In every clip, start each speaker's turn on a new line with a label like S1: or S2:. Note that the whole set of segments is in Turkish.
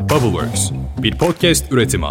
S1: Bubbleworks, bir podcast üretimi.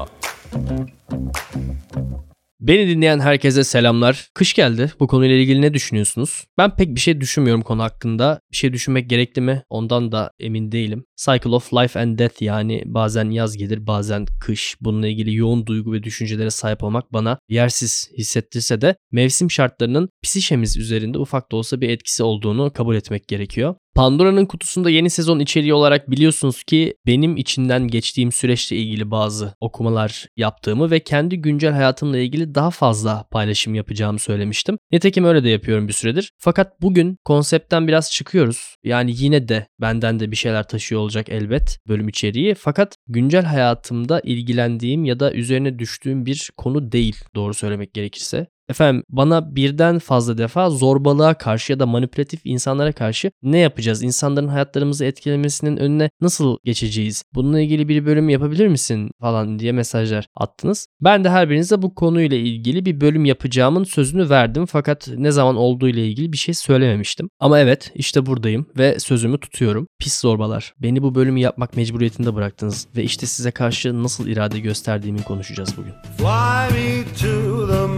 S2: Beni dinleyen herkese selamlar. Kış geldi. Bu konuyla ilgili ne düşünüyorsunuz? Ben pek bir şey düşünmüyorum konu hakkında. Bir şey düşünmek gerekli mi? Ondan da emin değilim. Cycle of Life and Death yani bazen yaz gelir bazen kış. Bununla ilgili yoğun duygu ve düşüncelere sahip olmak bana yersiz hissettirse de mevsim şartlarının psişemiz üzerinde ufak da olsa bir etkisi olduğunu kabul etmek gerekiyor. Pandora'nın kutusunda yeni sezon içeriği olarak biliyorsunuz ki benim içinden geçtiğim süreçle ilgili bazı okumalar yaptığımı ve kendi güncel hayatımla ilgili daha fazla paylaşım yapacağımı söylemiştim. Nitekim öyle de yapıyorum bir süredir. Fakat bugün konseptten biraz çıkıyoruz. Yani yine de benden de bir şeyler taşıyor olacak elbet bölüm içeriği. Fakat güncel hayatımda ilgilendiğim ya da üzerine düştüğüm bir konu değil doğru söylemek gerekirse. Efendim bana birden fazla defa zorbalığa karşı ya da manipülatif insanlara karşı ne yapacağız? İnsanların hayatlarımızı etkilemesinin önüne nasıl geçeceğiz? Bununla ilgili bir bölüm yapabilir misin falan diye mesajlar attınız. Ben de her birinize bu konuyla ilgili bir bölüm yapacağımın sözünü verdim fakat ne zaman olduğu ile ilgili bir şey söylememiştim. Ama evet işte buradayım ve sözümü tutuyorum. Pis zorbalar. Beni bu bölümü yapmak mecburiyetinde bıraktınız ve işte size karşı nasıl irade gösterdiğimi konuşacağız bugün.
S3: Fly me to the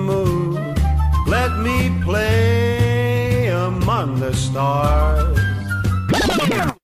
S3: stars.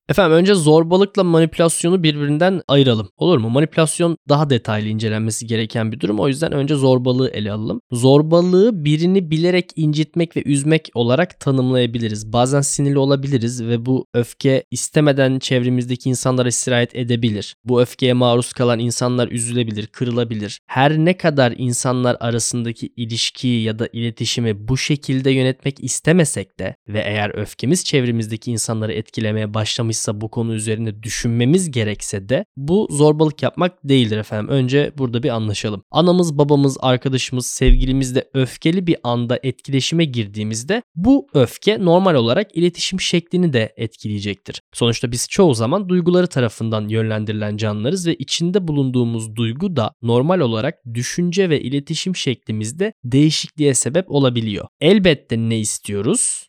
S2: Efendim önce zorbalıkla manipülasyonu birbirinden ayıralım. Olur mu? Manipülasyon daha detaylı incelenmesi gereken bir durum. O yüzden önce zorbalığı ele alalım. Zorbalığı birini bilerek incitmek ve üzmek olarak tanımlayabiliriz. Bazen sinirli olabiliriz ve bu öfke istemeden çevremizdeki insanlara sirayet edebilir. Bu öfkeye maruz kalan insanlar üzülebilir, kırılabilir. Her ne kadar insanlar arasındaki ilişkiyi ya da iletişimi bu şekilde yönetmek istemesek de ve eğer öfkemiz çevremizdeki insanları etkilemeye başlamış yapılmışsa bu konu üzerinde düşünmemiz gerekse de bu zorbalık yapmak değildir efendim. Önce burada bir anlaşalım. Anamız, babamız, arkadaşımız, sevgilimizle öfkeli bir anda etkileşime girdiğimizde bu öfke normal olarak iletişim şeklini de etkileyecektir. Sonuçta biz çoğu zaman duyguları tarafından yönlendirilen canlılarız ve içinde bulunduğumuz duygu da normal olarak düşünce ve iletişim şeklimizde değişikliğe sebep olabiliyor. Elbette ne istiyoruz?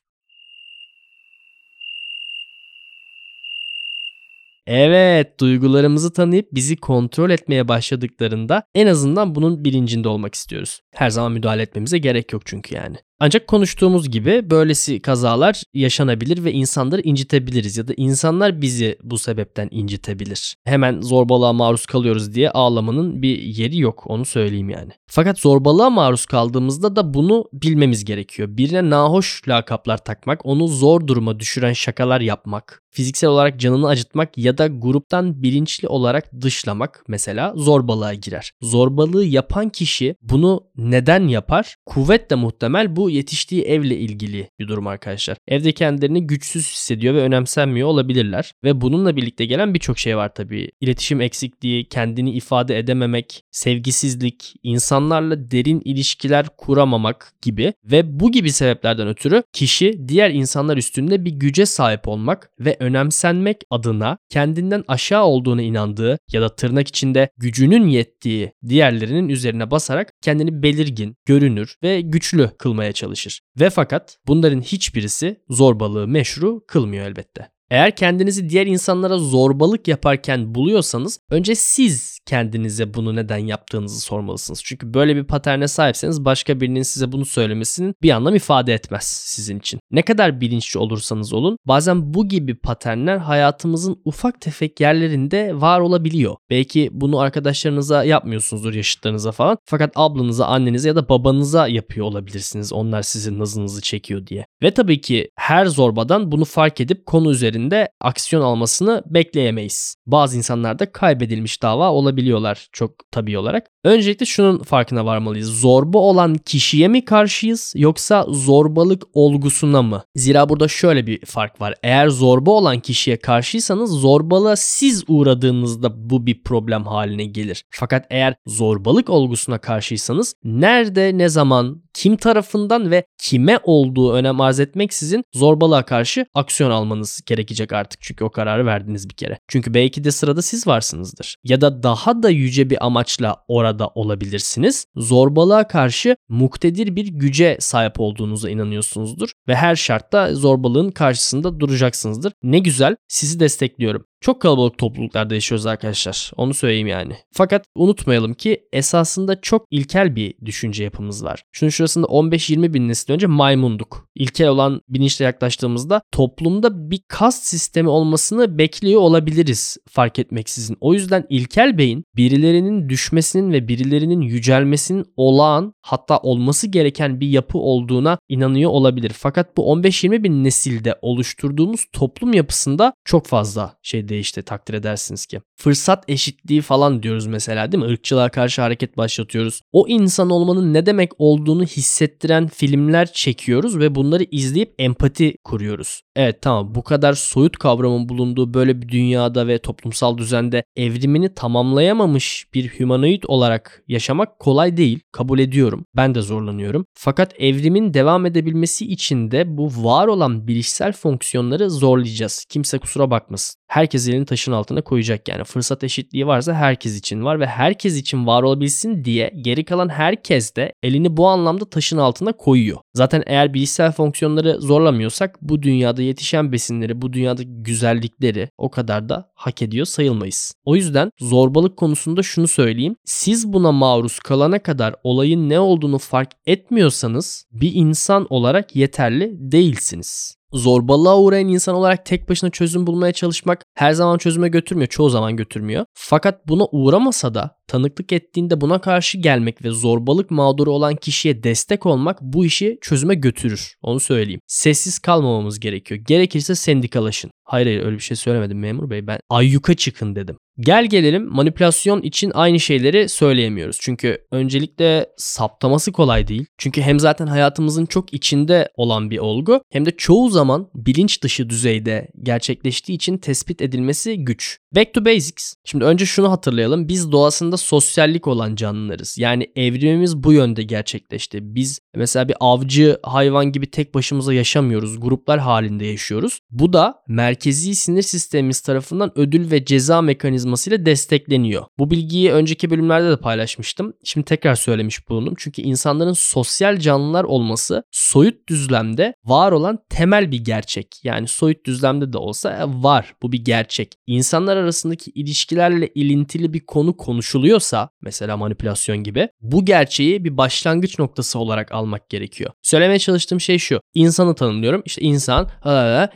S2: Evet, duygularımızı tanıyıp bizi kontrol etmeye başladıklarında en azından bunun bilincinde olmak istiyoruz. Her zaman müdahale etmemize gerek yok çünkü yani. Ancak konuştuğumuz gibi böylesi kazalar yaşanabilir ve insanları incitebiliriz ya da insanlar bizi bu sebepten incitebilir. Hemen zorbalığa maruz kalıyoruz diye ağlamanın bir yeri yok onu söyleyeyim yani. Fakat zorbalığa maruz kaldığımızda da bunu bilmemiz gerekiyor. Birine nahoş lakaplar takmak, onu zor duruma düşüren şakalar yapmak, fiziksel olarak canını acıtmak ya da gruptan bilinçli olarak dışlamak mesela zorbalığa girer. Zorbalığı yapan kişi bunu neden yapar? Kuvvetle muhtemel bu yetiştiği evle ilgili bir durum arkadaşlar. Evde kendilerini güçsüz hissediyor ve önemsenmiyor olabilirler. Ve bununla birlikte gelen birçok şey var tabii. İletişim eksikliği, kendini ifade edememek, sevgisizlik, insanlarla derin ilişkiler kuramamak gibi ve bu gibi sebeplerden ötürü kişi diğer insanlar üstünde bir güce sahip olmak ve önemsenmek adına kendinden aşağı olduğuna inandığı ya da tırnak içinde gücünün yettiği diğerlerinin üzerine basarak kendini belirgin, görünür ve güçlü kılmaya çalışır. Ve fakat bunların hiçbirisi zorbalığı meşru kılmıyor elbette. Eğer kendinizi diğer insanlara zorbalık yaparken buluyorsanız önce siz kendinize bunu neden yaptığınızı sormalısınız. Çünkü böyle bir paterne sahipseniz başka birinin size bunu söylemesinin bir anlam ifade etmez sizin için. Ne kadar bilinçli olursanız olun bazen bu gibi paternler hayatımızın ufak tefek yerlerinde var olabiliyor. Belki bunu arkadaşlarınıza yapmıyorsunuzdur yaşıtlarınıza falan. Fakat ablanıza, annenize ya da babanıza yapıyor olabilirsiniz. Onlar sizin nazınızı çekiyor diye. Ve tabii ki her zorbadan bunu fark edip konu üzerinde aksiyon almasını bekleyemeyiz. Bazı insanlarda kaybedilmiş dava olabiliyorlar çok tabii olarak. Öncelikle şunun farkına varmalıyız. Zorba olan kişiye mi karşıyız yoksa zorbalık olgusuna mı? Zira burada şöyle bir fark var. Eğer zorba olan kişiye karşıysanız zorbalığa siz uğradığınızda bu bir problem haline gelir. Fakat eğer zorbalık olgusuna karşıysanız nerede, ne zaman, kim tarafından ve kime olduğu önem arz etmeksizin zorbalığa karşı aksiyon almanız gerekecek artık. Çünkü o kararı verdiniz bir kere. Çünkü belki de sırada siz varsınızdır. Ya da daha da yüce bir amaçla orada olabilirsiniz. Zorbalığa karşı muktedir bir güce sahip olduğunuza inanıyorsunuzdur ve her şartta zorbalığın karşısında duracaksınızdır. Ne güzel sizi destekliyorum. Çok kalabalık topluluklarda yaşıyoruz arkadaşlar. Onu söyleyeyim yani. Fakat unutmayalım ki esasında çok ilkel bir düşünce yapımız var. Şunun şurasında 15-20 bin nesil önce maymunduk. İlkel olan bilinçle yaklaştığımızda toplumda bir kast sistemi olmasını bekliyor olabiliriz fark etmeksizin. O yüzden ilkel beyin birilerinin düşmesinin ve birilerinin yücelmesinin olağan hatta olması gereken bir yapı olduğuna inanıyor olabilir. Fakat bu 15-20 bin nesilde oluşturduğumuz toplum yapısında çok fazla şey değişti takdir edersiniz ki. Fırsat eşitliği falan diyoruz mesela değil mi? Irkçılığa karşı hareket başlatıyoruz. O insan olmanın ne demek olduğunu hissettiren filmler çekiyoruz ve bunları izleyip empati kuruyoruz. Evet tamam bu kadar soyut kavramın bulunduğu böyle bir dünyada ve toplumsal düzende evrimini tamamlayamamış bir humanoid olarak yaşamak kolay değil. Kabul ediyorum. Ben de zorlanıyorum. Fakat evrimin devam edebilmesi için de bu var olan bilişsel fonksiyonları zorlayacağız. Kimse kusura bakmasın. Herkes elini taşın altına koyacak yani. Fırsat eşitliği varsa herkes için var ve herkes için var olabilsin diye geri kalan herkes de elini bu anlamda taşın altına koyuyor. Zaten eğer bilişsel fonksiyonları zorlamıyorsak bu dünyada yetişen besinleri, bu dünyada güzellikleri o kadar da hak ediyor sayılmayız. O yüzden zorbalık konusunda şunu söyleyeyim. Siz buna maruz kalana kadar olayın ne olduğunu fark etmiyorsanız bir insan olarak yeterli değilsiniz zorbalığa uğrayan insan olarak tek başına çözüm bulmaya çalışmak her zaman çözüme götürmüyor. Çoğu zaman götürmüyor. Fakat buna uğramasa da tanıklık ettiğinde buna karşı gelmek ve zorbalık mağduru olan kişiye destek olmak bu işi çözüme götürür. Onu söyleyeyim. Sessiz kalmamamız gerekiyor. Gerekirse sendikalaşın. Hayır hayır öyle bir şey söylemedim memur bey. Ben ayyuka çıkın dedim. Gel gelelim manipülasyon için aynı şeyleri söyleyemiyoruz. Çünkü öncelikle saptaması kolay değil. Çünkü hem zaten hayatımızın çok içinde olan bir olgu hem de çoğu zaman bilinç dışı düzeyde gerçekleştiği için tespit edilmesi güç. Back to basics. Şimdi önce şunu hatırlayalım. Biz doğasında sosyallik olan canlılarız. Yani evrimimiz bu yönde gerçekleşti. Biz mesela bir avcı hayvan gibi tek başımıza yaşamıyoruz. Gruplar halinde yaşıyoruz. Bu da merkezi sinir sistemimiz tarafından ödül ve ceza mekanizmasıyla destekleniyor. Bu bilgiyi önceki bölümlerde de paylaşmıştım. Şimdi tekrar söylemiş bulundum. Çünkü insanların sosyal canlılar olması soyut düzlemde var olan temel bir gerçek. Yani soyut düzlemde de olsa var. Bu bir gerçek. İnsanlar arasındaki ilişkilerle ilintili bir konu konuşuluyorsa mesela manipülasyon gibi bu gerçeği bir başlangıç noktası olarak almak gerekiyor. Söylemeye çalıştığım şey şu. İnsanı tanımlıyorum. İşte insan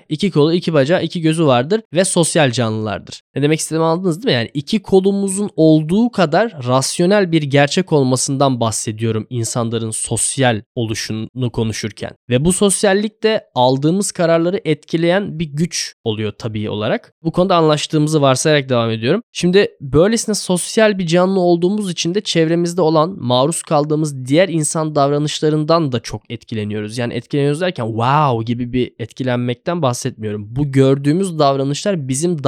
S2: iki kolu, iki bacağı, iki gözü vardır ve sosyal canlılardır. Ne demek istediğimi anladınız değil mi? Yani iki kolumuzun olduğu kadar rasyonel bir gerçek olmasından bahsediyorum insanların sosyal oluşunu konuşurken. Ve bu sosyallik de aldığımız kararları etkileyen bir güç oluyor tabii olarak. Bu konuda anlaştığımızı varsayarak devam ediyorum. Şimdi böylesine sosyal bir canlı olduğumuz için de çevremizde olan maruz kaldığımız diğer insan davranışlarından da çok etkileniyoruz. Yani etkileniyoruz derken wow gibi bir etkilenmekten bahsetmiyorum. Bu gördüğümüz davranışlar bizim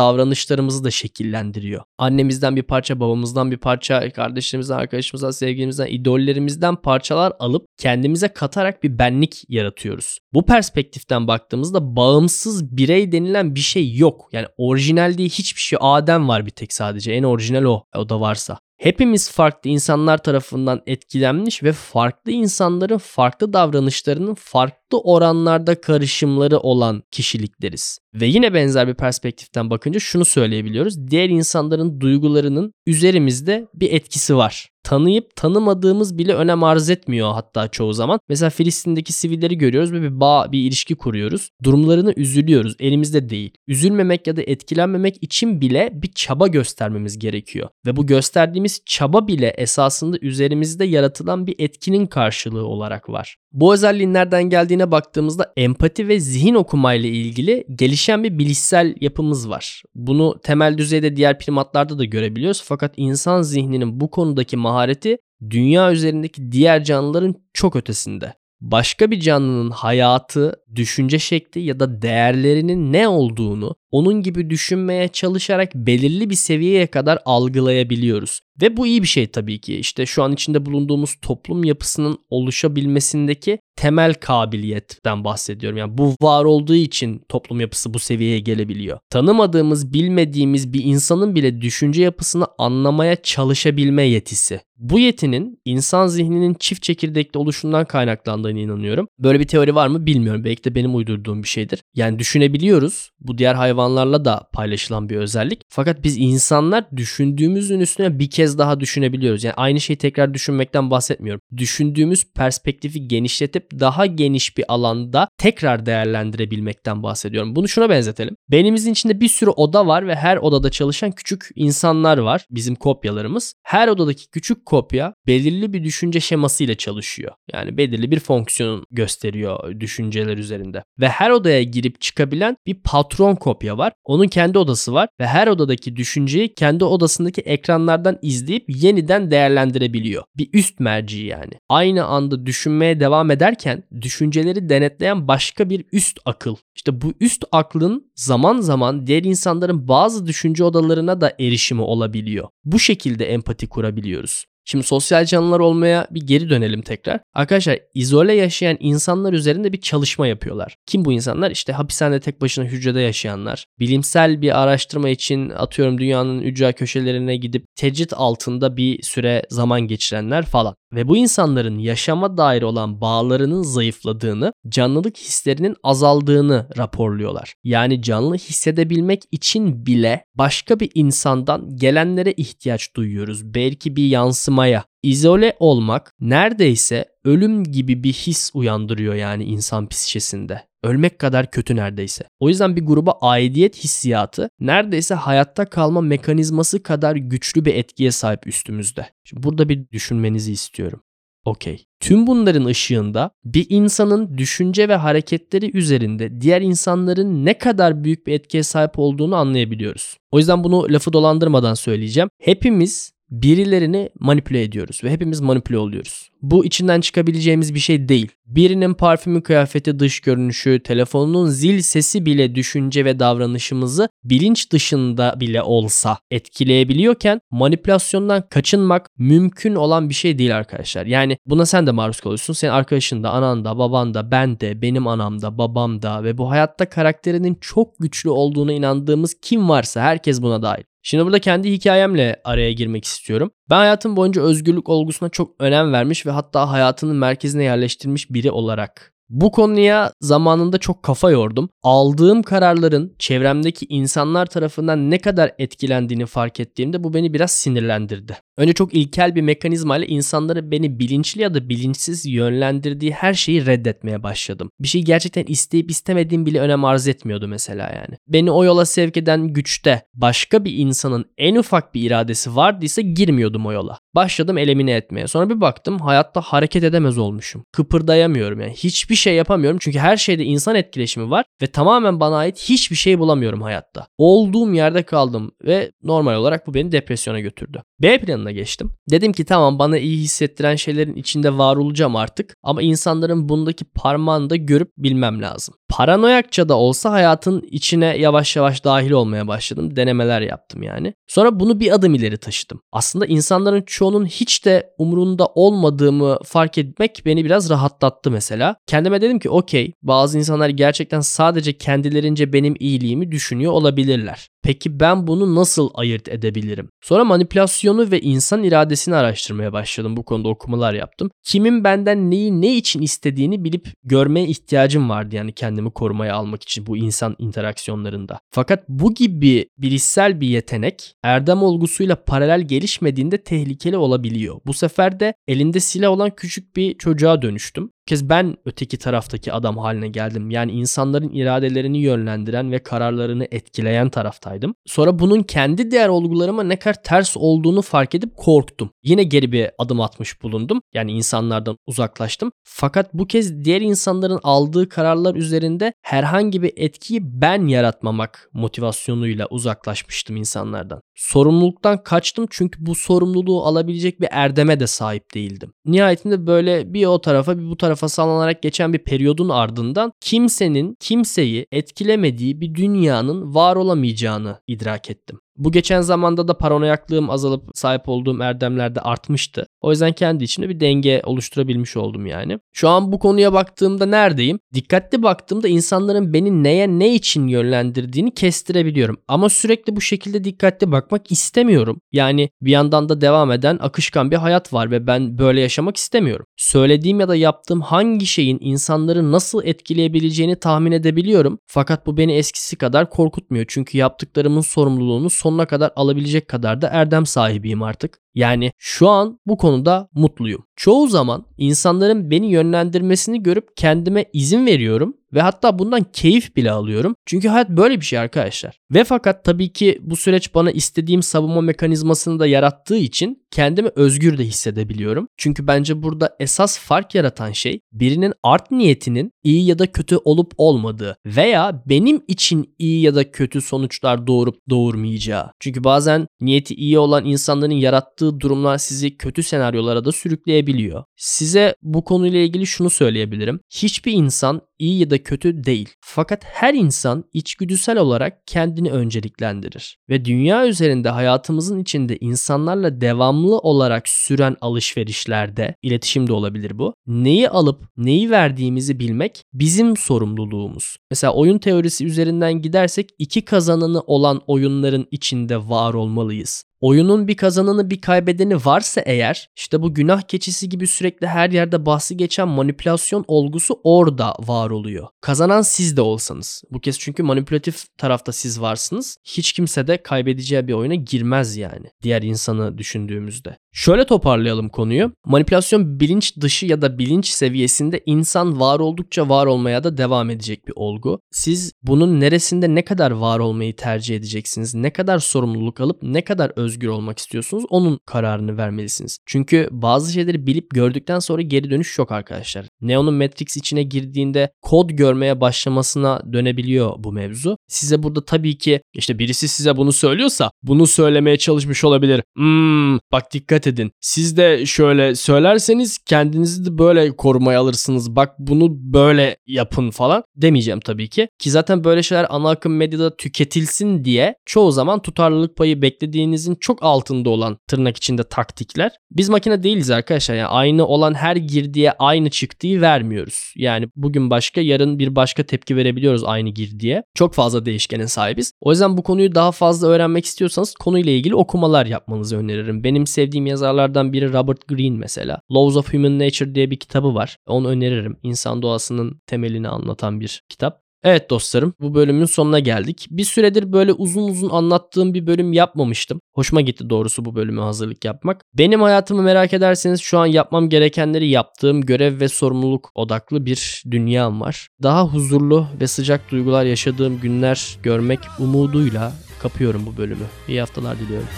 S2: davranışlarımızı da şekillendiriyor. Annemizden bir parça, babamızdan bir parça, kardeşlerimizden, arkadaşımızdan, sevgilimizden, idollerimizden parçalar alıp kendimize katarak bir benlik yaratıyoruz. Bu perspektiften baktığımızda bağımsız birey denilen bir şey yok. Yani orijinal değil hiçbir şey. Adem var bir tek sadece. En orijinal o. O da varsa. Hepimiz farklı insanlar tarafından etkilenmiş ve farklı insanların farklı davranışlarının farklı oranlarda karışımları olan kişilikleriz. Ve yine benzer bir perspektiften bakınca şunu söyleyebiliyoruz. Diğer insanların duygularının üzerimizde bir etkisi var tanıyıp tanımadığımız bile önem arz etmiyor hatta çoğu zaman. Mesela Filistin'deki sivilleri görüyoruz ve bir bağ, bir ilişki kuruyoruz. Durumlarını üzülüyoruz. Elimizde değil. Üzülmemek ya da etkilenmemek için bile bir çaba göstermemiz gerekiyor. Ve bu gösterdiğimiz çaba bile esasında üzerimizde yaratılan bir etkinin karşılığı olarak var. Bu özelliğin nereden geldiğine baktığımızda empati ve zihin okumayla ilgili gelişen bir bilişsel yapımız var. Bunu temel düzeyde diğer primatlarda da görebiliyoruz fakat insan zihninin bu konudaki mahareti dünya üzerindeki diğer canlıların çok ötesinde. Başka bir canlının hayatı, düşünce şekli ya da değerlerinin ne olduğunu onun gibi düşünmeye çalışarak belirli bir seviyeye kadar algılayabiliyoruz. Ve bu iyi bir şey tabii ki. İşte şu an içinde bulunduğumuz toplum yapısının oluşabilmesindeki temel kabiliyetten bahsediyorum. Yani bu var olduğu için toplum yapısı bu seviyeye gelebiliyor. Tanımadığımız, bilmediğimiz bir insanın bile düşünce yapısını anlamaya çalışabilme yetisi. Bu yetinin insan zihninin çift çekirdekli oluşundan kaynaklandığını inanıyorum. Böyle bir teori var mı bilmiyorum. Belki de benim uydurduğum bir şeydir. Yani düşünebiliyoruz. Bu diğer hayvan hayvanlarla da paylaşılan bir özellik. Fakat biz insanlar düşündüğümüzün üstüne bir kez daha düşünebiliyoruz. Yani aynı şeyi tekrar düşünmekten bahsetmiyorum. Düşündüğümüz perspektifi genişletip daha geniş bir alanda tekrar değerlendirebilmekten bahsediyorum. Bunu şuna benzetelim. Beynimizin içinde bir sürü oda var ve her odada çalışan küçük insanlar var. Bizim kopyalarımız. Her odadaki küçük kopya belirli bir düşünce şemasıyla çalışıyor. Yani belirli bir fonksiyon gösteriyor düşünceler üzerinde. Ve her odaya girip çıkabilen bir patron kopya var. Onun kendi odası var ve her odadaki düşünceyi kendi odasındaki ekranlardan izleyip yeniden değerlendirebiliyor. Bir üst merci yani. Aynı anda düşünmeye devam ederken düşünceleri denetleyen başka bir üst akıl. İşte bu üst aklın zaman zaman diğer insanların bazı düşünce odalarına da erişimi olabiliyor. Bu şekilde empati kurabiliyoruz. Şimdi sosyal canlılar olmaya bir geri dönelim tekrar. Arkadaşlar izole yaşayan insanlar üzerinde bir çalışma yapıyorlar. Kim bu insanlar? İşte hapishanede tek başına hücrede yaşayanlar. Bilimsel bir araştırma için atıyorum dünyanın ücra köşelerine gidip tecrit altında bir süre zaman geçirenler falan. Ve bu insanların yaşama dair olan bağlarının zayıfladığını, canlılık hislerinin azaldığını raporluyorlar. Yani canlı hissedebilmek için bile başka bir insandan gelenlere ihtiyaç duyuyoruz. Belki bir yansımaya. İzole olmak neredeyse ölüm gibi bir his uyandırıyor yani insan psikisinde. Ölmek kadar kötü neredeyse. O yüzden bir gruba aidiyet hissiyatı neredeyse hayatta kalma mekanizması kadar güçlü bir etkiye sahip üstümüzde. Şimdi burada bir düşünmenizi istiyorum. Okey. Tüm bunların ışığında bir insanın düşünce ve hareketleri üzerinde diğer insanların ne kadar büyük bir etkiye sahip olduğunu anlayabiliyoruz. O yüzden bunu lafı dolandırmadan söyleyeceğim. Hepimiz birilerini manipüle ediyoruz ve hepimiz manipüle oluyoruz. Bu içinden çıkabileceğimiz bir şey değil. Birinin parfümü, kıyafeti, dış görünüşü, telefonunun zil sesi bile düşünce ve davranışımızı bilinç dışında bile olsa etkileyebiliyorken manipülasyondan kaçınmak mümkün olan bir şey değil arkadaşlar. Yani buna sen de maruz kalıyorsun. Senin arkadaşın da, anan da, baban da, ben de, benim anam da, babam da ve bu hayatta karakterinin çok güçlü olduğuna inandığımız kim varsa herkes buna dahil. Şimdi burada kendi hikayemle araya girmek istiyorum. Ben hayatım boyunca özgürlük olgusuna çok önem vermiş ve hatta hayatının merkezine yerleştirmiş biri olarak bu konuya zamanında çok kafa yordum. Aldığım kararların çevremdeki insanlar tarafından ne kadar etkilendiğini fark ettiğimde bu beni biraz sinirlendirdi. Önce çok ilkel bir mekanizma ile insanları beni bilinçli ya da bilinçsiz yönlendirdiği her şeyi reddetmeye başladım. Bir şey gerçekten isteyip istemediğim bile önem arz etmiyordu mesela yani. Beni o yola sevk eden güçte başka bir insanın en ufak bir iradesi vardıysa girmiyordum o yola. Başladım elemine etmeye. Sonra bir baktım hayatta hareket edemez olmuşum. Kıpırdayamıyorum yani. Hiçbir şey yapamıyorum çünkü her şeyde insan etkileşimi var ve tamamen bana ait hiçbir şey bulamıyorum hayatta. Olduğum yerde kaldım ve normal olarak bu beni depresyona götürdü. B planına geçtim. Dedim ki tamam bana iyi hissettiren şeylerin içinde var olacağım artık ama insanların bundaki parmağını da görüp bilmem lazım. Paranoyakça da olsa hayatın içine yavaş yavaş dahil olmaya başladım. Denemeler yaptım yani. Sonra bunu bir adım ileri taşıdım. Aslında insanların çoğunun hiç de umurunda olmadığımı fark etmek beni biraz rahatlattı mesela. Kendime dedim ki okey bazı insanlar gerçekten sadece kendilerince benim iyiliğimi düşünüyor olabilirler. Peki ben bunu nasıl ayırt edebilirim? Sonra manipülasyonu ve insan iradesini araştırmaya başladım. Bu konuda okumalar yaptım. Kimin benden neyi ne için istediğini bilip görmeye ihtiyacım vardı yani kendimi korumaya almak için bu insan interaksiyonlarında. Fakat bu gibi bilişsel bir yetenek erdem olgusuyla paralel gelişmediğinde tehlikeli olabiliyor. Bu sefer de elinde silah olan küçük bir çocuğa dönüştüm kez ben öteki taraftaki adam haline geldim. Yani insanların iradelerini yönlendiren ve kararlarını etkileyen taraftaydım. Sonra bunun kendi değer olgularıma ne kadar ters olduğunu fark edip korktum. Yine geri bir adım atmış bulundum. Yani insanlardan uzaklaştım. Fakat bu kez diğer insanların aldığı kararlar üzerinde herhangi bir etkiyi ben yaratmamak motivasyonuyla uzaklaşmıştım insanlardan. Sorumluluktan kaçtım çünkü bu sorumluluğu alabilecek bir erdeme de sahip değildim. Nihayetinde böyle bir o tarafa bir bu tarafa sallanarak geçen bir periyodun ardından kimsenin kimseyi etkilemediği bir dünyanın var olamayacağını idrak ettim. Bu geçen zamanda da paranoyaklığım azalıp sahip olduğum erdemlerde artmıştı. O yüzden kendi içimde bir denge oluşturabilmiş oldum yani. Şu an bu konuya baktığımda neredeyim? Dikkatli baktığımda insanların beni neye ne için yönlendirdiğini kestirebiliyorum. Ama sürekli bu şekilde dikkatli bakmak istemiyorum. Yani bir yandan da devam eden akışkan bir hayat var ve ben böyle yaşamak istemiyorum. Söylediğim ya da yaptığım hangi şeyin insanları nasıl etkileyebileceğini tahmin edebiliyorum. Fakat bu beni eskisi kadar korkutmuyor. Çünkü yaptıklarımın sorumluluğunu sonuna kadar alabilecek kadar da erdem sahibiyim artık. Yani şu an bu konuda mutluyum. Çoğu zaman insanların beni yönlendirmesini görüp kendime izin veriyorum ve hatta bundan keyif bile alıyorum. Çünkü hayat böyle bir şey arkadaşlar. Ve fakat tabii ki bu süreç bana istediğim savunma mekanizmasını da yarattığı için kendimi özgür de hissedebiliyorum. Çünkü bence burada esas fark yaratan şey birinin art niyetinin iyi ya da kötü olup olmadığı veya benim için iyi ya da kötü sonuçlar doğurup doğurmayacağı. Çünkü bazen niyeti iyi olan insanların yarattığı durumlar sizi kötü senaryolara da sürükleyebiliyor. Size bu konuyla ilgili şunu söyleyebilirim. Hiçbir insan iyi ya da kötü değil. Fakat her insan içgüdüsel olarak kendini önceliklendirir. Ve dünya üzerinde hayatımızın içinde insanlarla devamlı olarak süren alışverişlerde, iletişim de olabilir bu. Neyi alıp neyi verdiğimizi bilmek bizim sorumluluğumuz. Mesela oyun teorisi üzerinden gidersek iki kazananı olan oyunların içinde var olmalıyız oyunun bir kazananı bir kaybedeni varsa eğer işte bu günah keçisi gibi sürekli her yerde bahsi geçen manipülasyon olgusu orada var oluyor. Kazanan siz de olsanız. Bu kez çünkü manipülatif tarafta siz varsınız. Hiç kimse de kaybedeceği bir oyuna girmez yani. Diğer insanı düşündüğümüzde. Şöyle toparlayalım konuyu. Manipülasyon bilinç dışı ya da bilinç seviyesinde insan var oldukça var olmaya da devam edecek bir olgu. Siz bunun neresinde ne kadar var olmayı tercih edeceksiniz? Ne kadar sorumluluk alıp ne kadar özgür olmak istiyorsunuz? Onun kararını vermelisiniz. Çünkü bazı şeyleri bilip gördükten sonra geri dönüş yok arkadaşlar. Neo'nun Matrix içine girdiğinde kod görmeye başlamasına dönebiliyor bu mevzu. Size burada tabii ki işte birisi size bunu söylüyorsa bunu söylemeye çalışmış olabilir. Hmm, bak dikkat dikkat edin. Siz de şöyle söylerseniz kendinizi de böyle korumaya alırsınız. Bak bunu böyle yapın falan demeyeceğim tabii ki. Ki zaten böyle şeyler ana akım medyada tüketilsin diye çoğu zaman tutarlılık payı beklediğinizin çok altında olan tırnak içinde taktikler. Biz makine değiliz arkadaşlar. Yani aynı olan her girdiye aynı çıktığı vermiyoruz. Yani bugün başka yarın bir başka tepki verebiliyoruz aynı girdiye. Çok fazla değişkenin sahibiz. O yüzden bu konuyu daha fazla öğrenmek istiyorsanız konuyla ilgili okumalar yapmanızı öneririm. Benim sevdiğim yazarlardan biri Robert Greene mesela. Laws of Human Nature diye bir kitabı var. Onu öneririm. İnsan doğasının temelini anlatan bir kitap. Evet dostlarım bu bölümün sonuna geldik. Bir süredir böyle uzun uzun anlattığım bir bölüm yapmamıştım. Hoşuma gitti doğrusu bu bölümü hazırlık yapmak. Benim hayatımı merak ederseniz şu an yapmam gerekenleri yaptığım görev ve sorumluluk odaklı bir dünyam var. Daha huzurlu ve sıcak duygular yaşadığım günler görmek umuduyla kapıyorum bu bölümü. İyi haftalar diliyorum.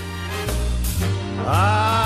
S2: I